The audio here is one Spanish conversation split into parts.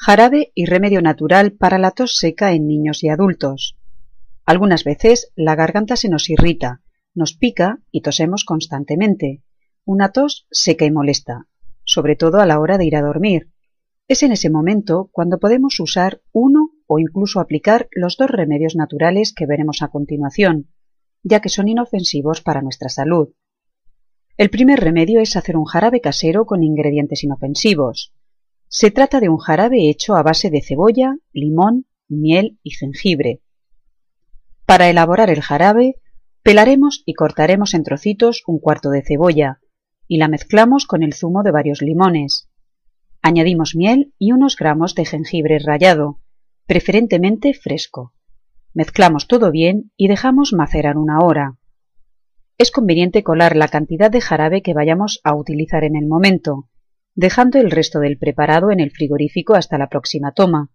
Jarabe y remedio natural para la tos seca en niños y adultos. Algunas veces la garganta se nos irrita, nos pica y tosemos constantemente. Una tos seca y molesta, sobre todo a la hora de ir a dormir. Es en ese momento cuando podemos usar uno o incluso aplicar los dos remedios naturales que veremos a continuación, ya que son inofensivos para nuestra salud. El primer remedio es hacer un jarabe casero con ingredientes inofensivos. Se trata de un jarabe hecho a base de cebolla, limón, miel y jengibre. Para elaborar el jarabe, pelaremos y cortaremos en trocitos un cuarto de cebolla y la mezclamos con el zumo de varios limones. Añadimos miel y unos gramos de jengibre rallado, preferentemente fresco. Mezclamos todo bien y dejamos macerar una hora. Es conveniente colar la cantidad de jarabe que vayamos a utilizar en el momento, dejando el resto del preparado en el frigorífico hasta la próxima toma.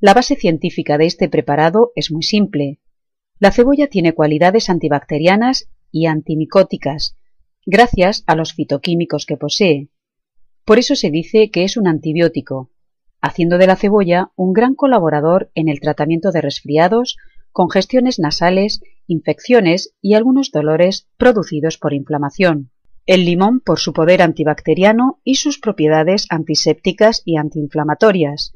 La base científica de este preparado es muy simple. La cebolla tiene cualidades antibacterianas y antimicóticas, gracias a los fitoquímicos que posee. Por eso se dice que es un antibiótico, haciendo de la cebolla un gran colaborador en el tratamiento de resfriados, congestiones nasales, infecciones y algunos dolores producidos por inflamación. El limón por su poder antibacteriano y sus propiedades antisépticas y antiinflamatorias.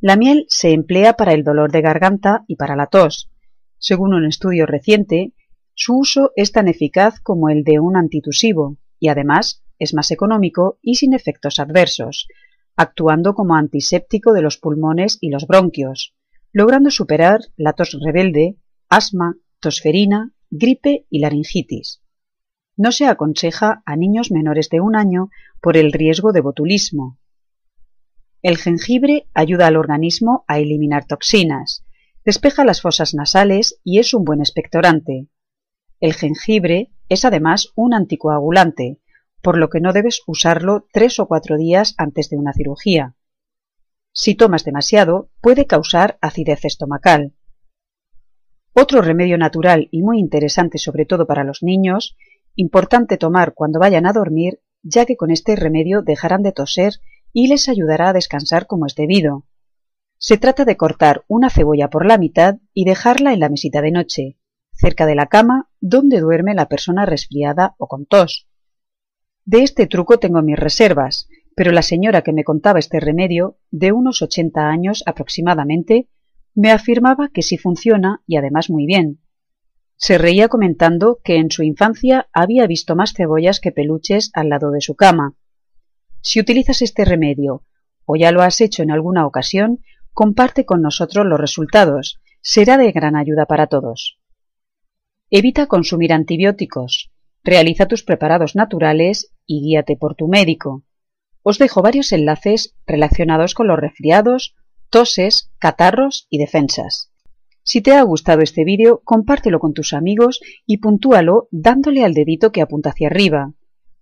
La miel se emplea para el dolor de garganta y para la tos. Según un estudio reciente, su uso es tan eficaz como el de un antitusivo y además es más económico y sin efectos adversos, actuando como antiséptico de los pulmones y los bronquios, logrando superar la tos rebelde, asma, tosferina, gripe y laringitis. No se aconseja a niños menores de un año por el riesgo de botulismo. El jengibre ayuda al organismo a eliminar toxinas, despeja las fosas nasales y es un buen expectorante. El jengibre es además un anticoagulante, por lo que no debes usarlo tres o cuatro días antes de una cirugía. Si tomas demasiado, puede causar acidez estomacal. Otro remedio natural y muy interesante sobre todo para los niños, importante tomar cuando vayan a dormir, ya que con este remedio dejarán de toser y les ayudará a descansar como es debido. Se trata de cortar una cebolla por la mitad y dejarla en la mesita de noche, cerca de la cama donde duerme la persona resfriada o con tos. De este truco tengo mis reservas, pero la señora que me contaba este remedio, de unos ochenta años aproximadamente, me afirmaba que sí funciona y además muy bien. Se reía comentando que en su infancia había visto más cebollas que peluches al lado de su cama. Si utilizas este remedio o ya lo has hecho en alguna ocasión, comparte con nosotros los resultados. Será de gran ayuda para todos. Evita consumir antibióticos. Realiza tus preparados naturales y guíate por tu médico. Os dejo varios enlaces relacionados con los resfriados, toses, catarros y defensas. Si te ha gustado este vídeo, compártelo con tus amigos y puntúalo dándole al dedito que apunta hacia arriba.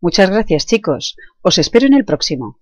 Muchas gracias chicos, os espero en el próximo.